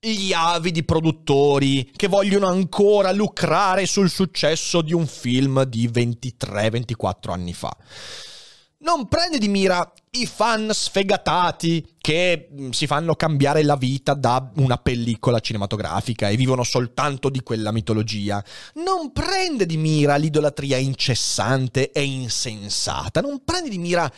gli avidi produttori che vogliono ancora lucrare sul successo di un film di 23-24 anni fa. Non prende di mira i fan sfegatati che mm, si fanno cambiare la vita da una pellicola cinematografica e vivono soltanto di quella mitologia. Non prende di mira l'idolatria incessante e insensata. Non prende di mira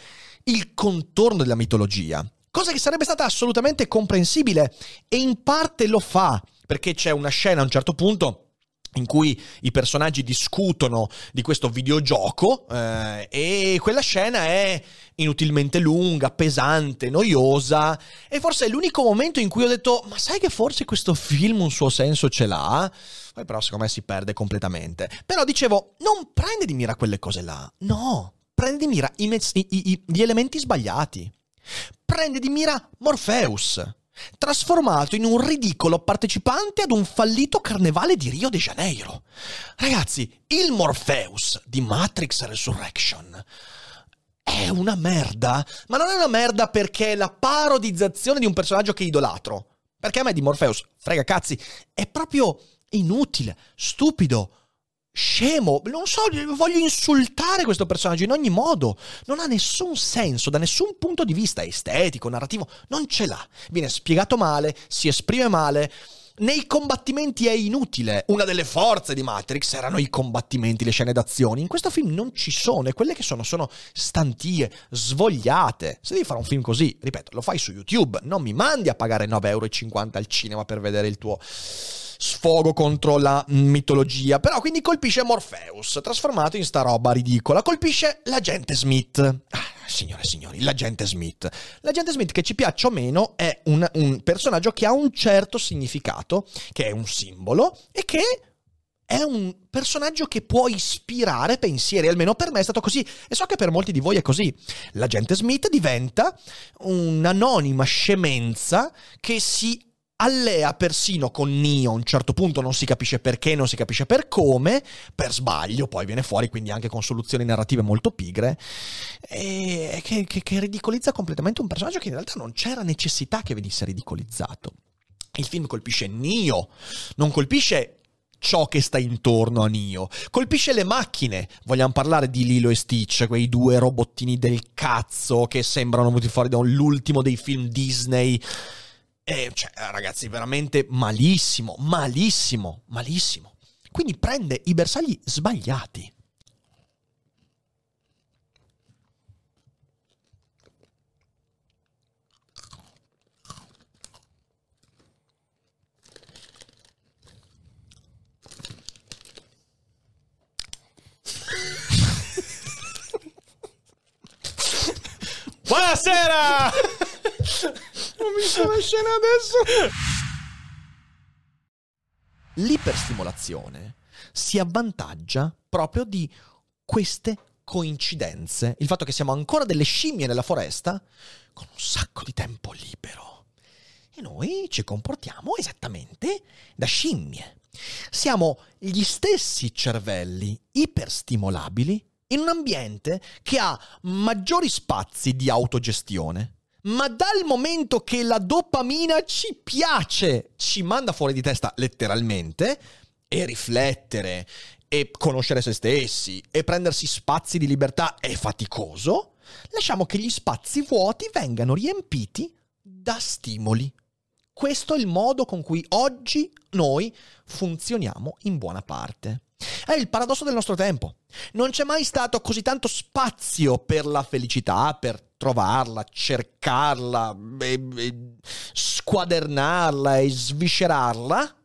il contorno della mitologia cosa che sarebbe stata assolutamente comprensibile e in parte lo fa, perché c'è una scena a un certo punto in cui i personaggi discutono di questo videogioco eh, e quella scena è inutilmente lunga, pesante, noiosa e forse è l'unico momento in cui ho detto ma sai che forse questo film un suo senso ce l'ha? Poi però secondo me si perde completamente. Però dicevo, non prende di mira quelle cose là, no, prende di mira i, i, i, gli elementi sbagliati prende di mira Morpheus, trasformato in un ridicolo partecipante ad un fallito carnevale di Rio de Janeiro. Ragazzi, il Morpheus di Matrix Resurrection è una merda, ma non è una merda perché è la parodizzazione di un personaggio che idolatro. Perché a me di Morpheus, frega cazzi, è proprio inutile, stupido, scemo, non so, voglio insultare questo personaggio in ogni modo. Non ha nessun senso da nessun punto di vista estetico, narrativo, non ce l'ha. Viene spiegato male, si esprime male. Nei combattimenti è inutile. Una delle forze di Matrix erano i combattimenti, le scene d'azione. In questo film non ci sono e quelle che sono sono stantie, svogliate. Se devi fare un film così, ripeto, lo fai su YouTube, non mi mandi a pagare 9,50 euro al cinema per vedere il tuo sfogo contro la mitologia. Però quindi colpisce Morpheus, trasformato in sta roba ridicola. Colpisce l'agente Smith. Ah, signore e signori, l'agente Smith. L'agente Smith, che ci piaccia o meno, è un, un personaggio che ha un certo significato, che è un simbolo e che è un personaggio che può ispirare pensieri, almeno per me è stato così e so che per molti di voi è così. L'agente Smith diventa un'anonima scemenza che si allea persino con Neo a un certo punto, non si capisce perché, non si capisce per come, per sbaglio poi viene fuori, quindi anche con soluzioni narrative molto pigre, che, che, che ridicolizza completamente un personaggio che in realtà non c'era necessità che venisse ridicolizzato. Il film colpisce Neo, non colpisce ciò che sta intorno a Neo. Colpisce le macchine. Vogliamo parlare di Lilo e Stitch, quei due robottini del cazzo che sembrano venuti fuori dall'ultimo dei film Disney e, cioè, ragazzi, veramente malissimo, malissimo, malissimo. Quindi prende i bersagli sbagliati. Buonasera! Ho visto la scena adesso. L'iperstimolazione si avvantaggia proprio di queste coincidenze. Il fatto che siamo ancora delle scimmie nella foresta con un sacco di tempo libero. E noi ci comportiamo esattamente da scimmie. Siamo gli stessi cervelli iperstimolabili in un ambiente che ha maggiori spazi di autogestione. Ma dal momento che la dopamina ci piace, ci manda fuori di testa letteralmente, e riflettere, e conoscere se stessi, e prendersi spazi di libertà è faticoso, lasciamo che gli spazi vuoti vengano riempiti da stimoli. Questo è il modo con cui oggi noi funzioniamo in buona parte. È il paradosso del nostro tempo. Non c'è mai stato così tanto spazio per la felicità, per trovarla, cercarla, e, e squadernarla e sviscerarla,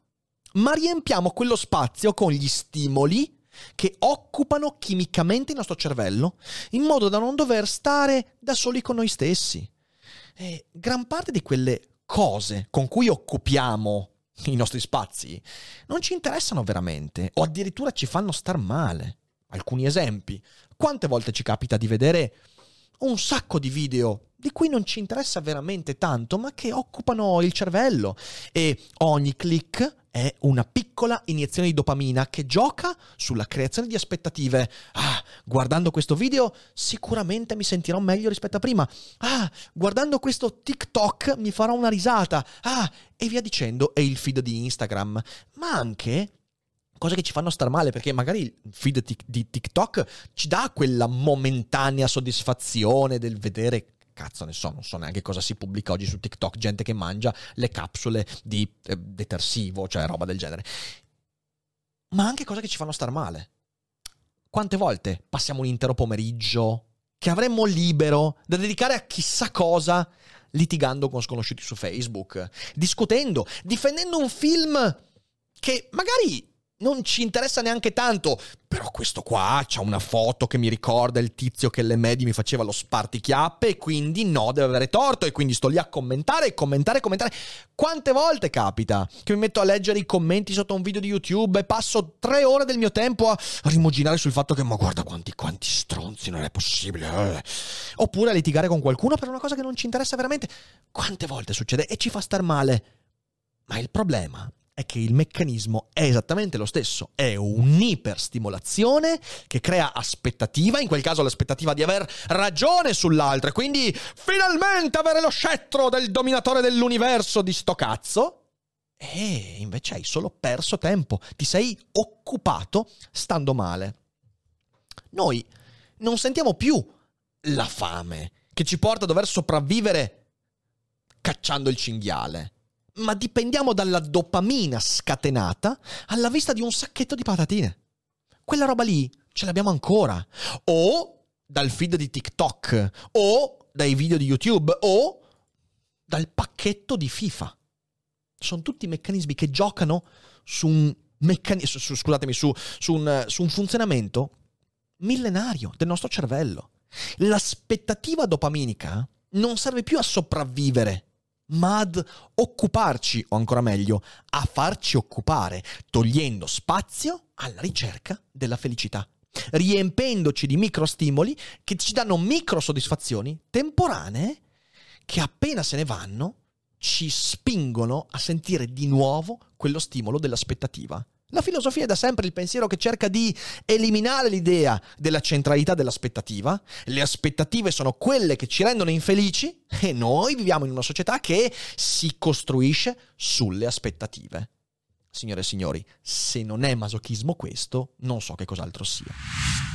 ma riempiamo quello spazio con gli stimoli che occupano chimicamente il nostro cervello, in modo da non dover stare da soli con noi stessi. E gran parte di quelle cose con cui occupiamo i nostri spazi non ci interessano veramente o addirittura ci fanno star male. Alcuni esempi. Quante volte ci capita di vedere un sacco di video di cui non ci interessa veramente tanto, ma che occupano il cervello e ogni click è una piccola iniezione di dopamina che gioca sulla creazione di aspettative. Ah, guardando questo video sicuramente mi sentirò meglio rispetto a prima. Ah, guardando questo TikTok mi farò una risata. Ah, e via dicendo, è il feed di Instagram. Ma anche cose che ci fanno star male perché magari il feed di TikTok ci dà quella momentanea soddisfazione del vedere cazzo ne so, non so neanche cosa si pubblica oggi su TikTok, gente che mangia le capsule di eh, detersivo, cioè roba del genere. Ma anche cose che ci fanno star male. Quante volte passiamo un intero pomeriggio che avremmo libero da dedicare a chissà cosa, litigando con sconosciuti su Facebook, discutendo, difendendo un film che magari non ci interessa neanche tanto. Però questo qua c'ha una foto che mi ricorda il tizio che alle medie mi faceva lo spartichiappe e quindi no, deve avere torto e quindi sto lì a commentare, commentare, commentare. Quante volte capita che mi metto a leggere i commenti sotto un video di YouTube e passo tre ore del mio tempo a rimuginare sul fatto che ma guarda quanti, quanti stronzi, non è possibile. Eh. Oppure a litigare con qualcuno per una cosa che non ci interessa veramente. Quante volte succede e ci fa star male. Ma il problema è che il meccanismo è esattamente lo stesso, è un'iperstimolazione che crea aspettativa, in quel caso l'aspettativa di aver ragione sull'altro e quindi finalmente avere lo scettro del dominatore dell'universo di sto cazzo. E invece hai solo perso tempo, ti sei occupato stando male. Noi non sentiamo più la fame che ci porta a dover sopravvivere cacciando il cinghiale ma dipendiamo dalla dopamina scatenata alla vista di un sacchetto di patatine. Quella roba lì ce l'abbiamo ancora. O dal feed di TikTok, o dai video di YouTube, o dal pacchetto di FIFA. Sono tutti meccanismi che giocano su un meccanismo, su, scusatemi, su, su, un, su un funzionamento millenario del nostro cervello. L'aspettativa dopaminica non serve più a sopravvivere ma ad occuparci, o ancora meglio, a farci occupare, togliendo spazio alla ricerca della felicità, riempendoci di microstimoli che ci danno micro soddisfazioni temporanee che appena se ne vanno ci spingono a sentire di nuovo quello stimolo dell'aspettativa. La filosofia è da sempre il pensiero che cerca di eliminare l'idea della centralità dell'aspettativa. Le aspettative sono quelle che ci rendono infelici e noi viviamo in una società che si costruisce sulle aspettative. Signore e signori, se non è masochismo questo, non so che cos'altro sia.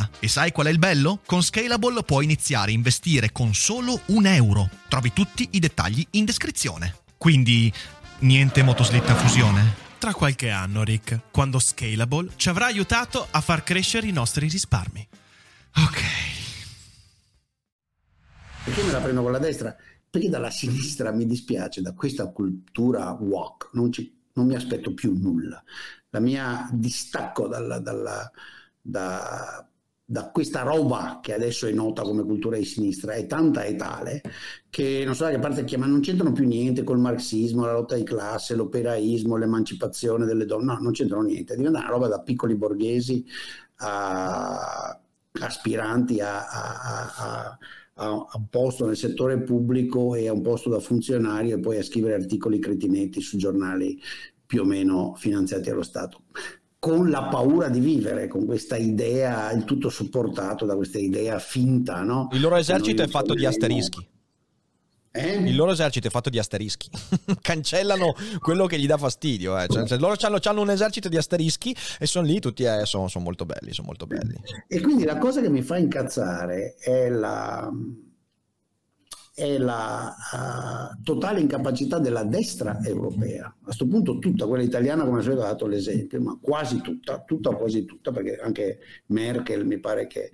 basta. E sai qual è il bello? Con Scalable puoi iniziare a investire con solo un euro. Trovi tutti i dettagli in descrizione. Quindi, niente motoslitta fusione? Tra qualche anno, Rick, quando Scalable ci avrà aiutato a far crescere i nostri risparmi. Ok. Perché me la prendo con la destra? Perché dalla sinistra mi dispiace, da questa cultura walk, non, ci, non mi aspetto più nulla. La mia distacco dalla, dalla, da, da questa roba che adesso è nota come cultura di sinistra è tanta e tale che non so da che parte chiama, non c'entrano più niente col marxismo, la lotta di classe, l'operaismo, l'emancipazione delle donne, no, non c'entrano niente, diventa una roba da piccoli borghesi a aspiranti a, a, a, a, un posto nel settore pubblico e a un posto da funzionario e poi a scrivere articoli cretinetti su giornali più o meno finanziati allo Stato con la paura di vivere, con questa idea, il tutto supportato da questa idea finta. No? Il loro esercito è fatto di asterischi. Eh? Il loro esercito è fatto di asterischi. Cancellano quello che gli dà fastidio. Eh. Cioè, loro hanno, un esercito di asterischi e sono lì tutti, eh, sono, sono molto belli, sono molto belli. E quindi la cosa che mi fa incazzare è la è la uh, totale incapacità della destra europea. A questo punto tutta quella italiana, come ha dato l'esempio, ma quasi tutta, tutta o quasi tutta, perché anche Merkel mi pare che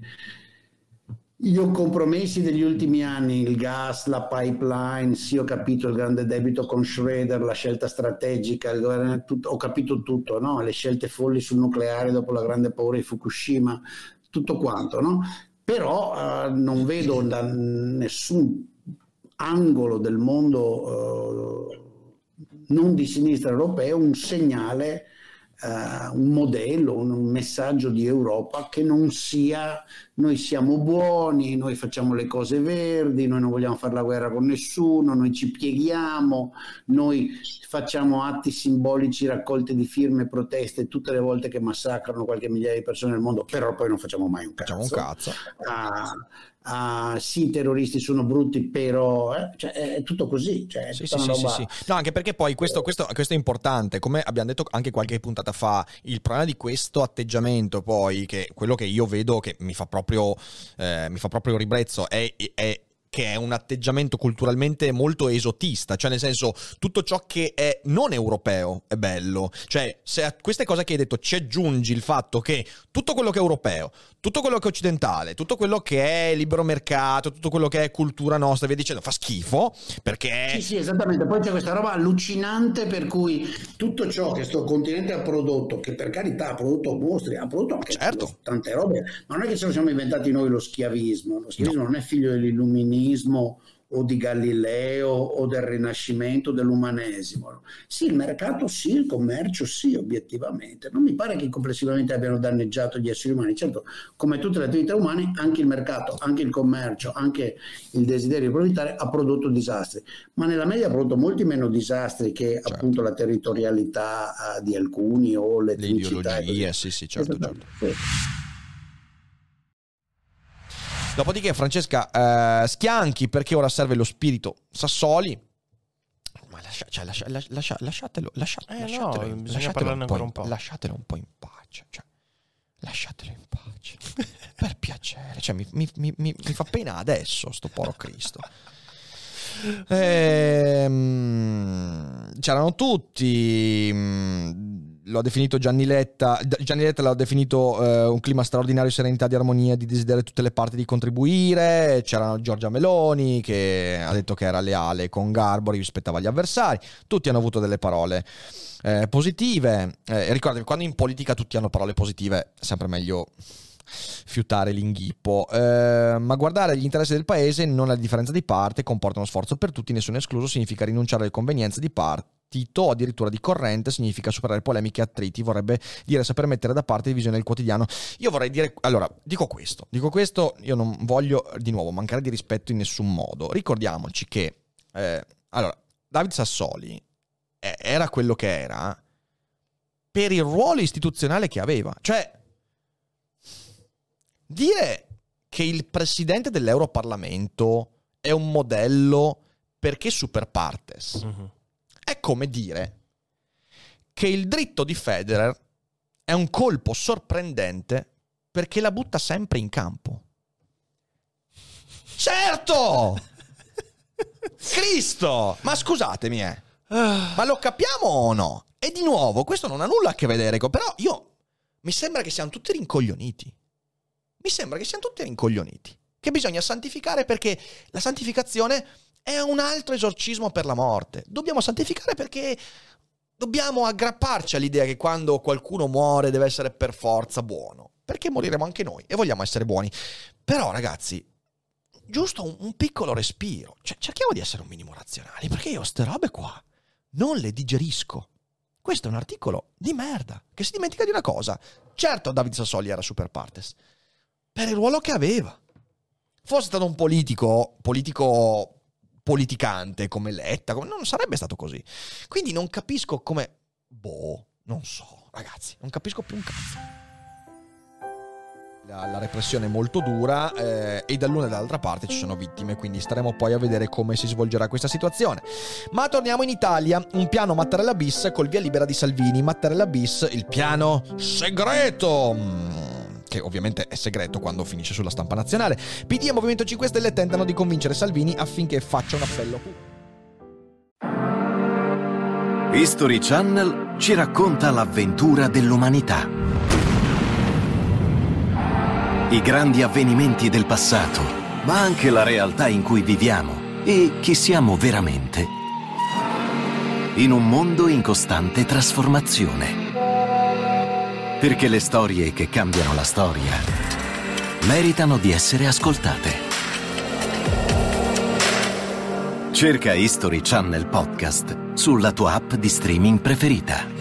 i compromessi degli ultimi anni, il gas, la pipeline, sì ho capito il grande debito con Schroeder, la scelta strategica, governo, tutto, ho capito tutto, no? le scelte folli sul nucleare dopo la grande paura di Fukushima, tutto quanto, no? però uh, non vedo da nessun angolo del mondo eh, non di sinistra europeo un segnale, eh, un modello, un, un messaggio di Europa che non sia noi siamo buoni, noi facciamo le cose verdi, noi non vogliamo fare la guerra con nessuno, noi ci pieghiamo, noi facciamo atti simbolici, raccolte di firme, proteste tutte le volte che massacrano qualche migliaia di persone nel mondo, però poi non facciamo mai un cazzo. Facciamo un cazzo. Ah, ah, sì, i terroristi sono brutti, però eh, cioè, è tutto così. Cioè, sì, sì, sì, No, anche perché poi questo, questo, questo, è importante, come abbiamo detto anche qualche puntata fa, il problema di questo atteggiamento poi, che quello che io vedo che mi fa proprio proprio, eh, mi fa proprio ribrezzo, è, è che è un atteggiamento culturalmente molto esotista, cioè nel senso tutto ciò che è non europeo è bello, cioè se a queste cose che hai detto ci aggiungi il fatto che tutto quello che è europeo, tutto quello che è occidentale, tutto quello che è libero mercato, tutto quello che è cultura nostra, via dicendo, fa schifo perché... Sì, sì, esattamente, poi c'è questa roba allucinante per cui tutto ciò che sto continente ha prodotto, che per carità ha prodotto mostri, ha prodotto anche certo. tante robe, ma non è che ce lo siamo inventati noi lo schiavismo, lo schiavismo no. non è figlio dell'illuminismo, comunismo o di Galileo o del Rinascimento dell'umanesimo. Sì, il mercato sì, il commercio sì, obiettivamente. Non mi pare che complessivamente abbiano danneggiato gli esseri umani. Certo, come tutte le attività umane, anche il mercato, anche il commercio, anche il desiderio di proprietare ha prodotto disastri, ma nella media ha prodotto molti meno disastri che certo. appunto la territorialità uh, di alcuni o l'etnicità. Le ideologie, sì, sì, certo, certo. Sì. Dopodiché, Francesca, eh, schianchi perché ora serve lo spirito Sassoli. Ma lascia, cioè, lascia, lascia, lasciatelo, lascia, eh, lasciatelo, no, lasciatelo, un un po', lasciatelo un po' in pace. Cioè, lasciatelo in pace. per piacere. Cioè, mi, mi, mi, mi, fa pena adesso, sto poro Cristo. Ehm, c'erano tutti. L'ho definito Gianni Letta, Gianni Letta l'ha definito eh, un clima straordinario di serenità, di armonia, di desiderio di tutte le parti di contribuire, c'era Giorgia Meloni che ha detto che era leale con Garbori, rispettava gli avversari, tutti hanno avuto delle parole eh, positive, eh, ricordatevi, quando in politica tutti hanno parole positive è sempre meglio fiutare l'inghippo. Eh, ma guardare gli interessi del paese non è differenza di parte, comporta uno sforzo per tutti, nessuno escluso, significa rinunciare alle convenienze di parte o addirittura di corrente significa superare polemiche e attriti, vorrebbe dire saper mettere da parte divisione del quotidiano. Io vorrei dire, allora, dico questo, dico questo, io non voglio di nuovo mancare di rispetto in nessun modo. Ricordiamoci che, eh, allora, David Sassoli eh, era quello che era per il ruolo istituzionale che aveva. Cioè, dire che il presidente dell'Europarlamento è un modello perché super partes. Uh-huh è come dire che il dritto di Federer è un colpo sorprendente perché la butta sempre in campo. Certo! Cristo! Ma scusatemi, eh. Ma lo capiamo o no? E di nuovo, questo non ha nulla a che vedere con... Però io... Mi sembra che siamo tutti rincoglioniti. Mi sembra che siamo tutti rincoglioniti. Che bisogna santificare perché la santificazione è un altro esorcismo per la morte. Dobbiamo santificare perché dobbiamo aggrapparci all'idea che quando qualcuno muore deve essere per forza buono. Perché moriremo anche noi e vogliamo essere buoni. Però, ragazzi, giusto un, piccolo respiro. Cioè, cerchiamo di essere un minimo razionali, perché io ste robe qua non le digerisco. Questo è un articolo di merda, che si dimentica di una cosa. Certo, David Sassoli era super partes, per il ruolo che aveva. Fosse stato un politico, politico politicante come Letta, come... non sarebbe stato così. Quindi non capisco come... Boh, non so, ragazzi, non capisco più un cazzo. La, la repressione è molto dura eh, e dall'una e dall'altra parte ci sono vittime, quindi staremo poi a vedere come si svolgerà questa situazione. Ma torniamo in Italia, un piano Mattarella bis col via libera di Salvini. Mattarella bis, il piano segreto mm, che ovviamente è segreto quando finisce sulla stampa nazionale. PD e Movimento 5 Stelle tentano di convincere Salvini affinché faccia un appello. History Channel ci racconta l'avventura dell'umanità i grandi avvenimenti del passato, ma anche la realtà in cui viviamo e chi siamo veramente. In un mondo in costante trasformazione. Perché le storie che cambiano la storia meritano di essere ascoltate. Cerca History Channel Podcast sulla tua app di streaming preferita.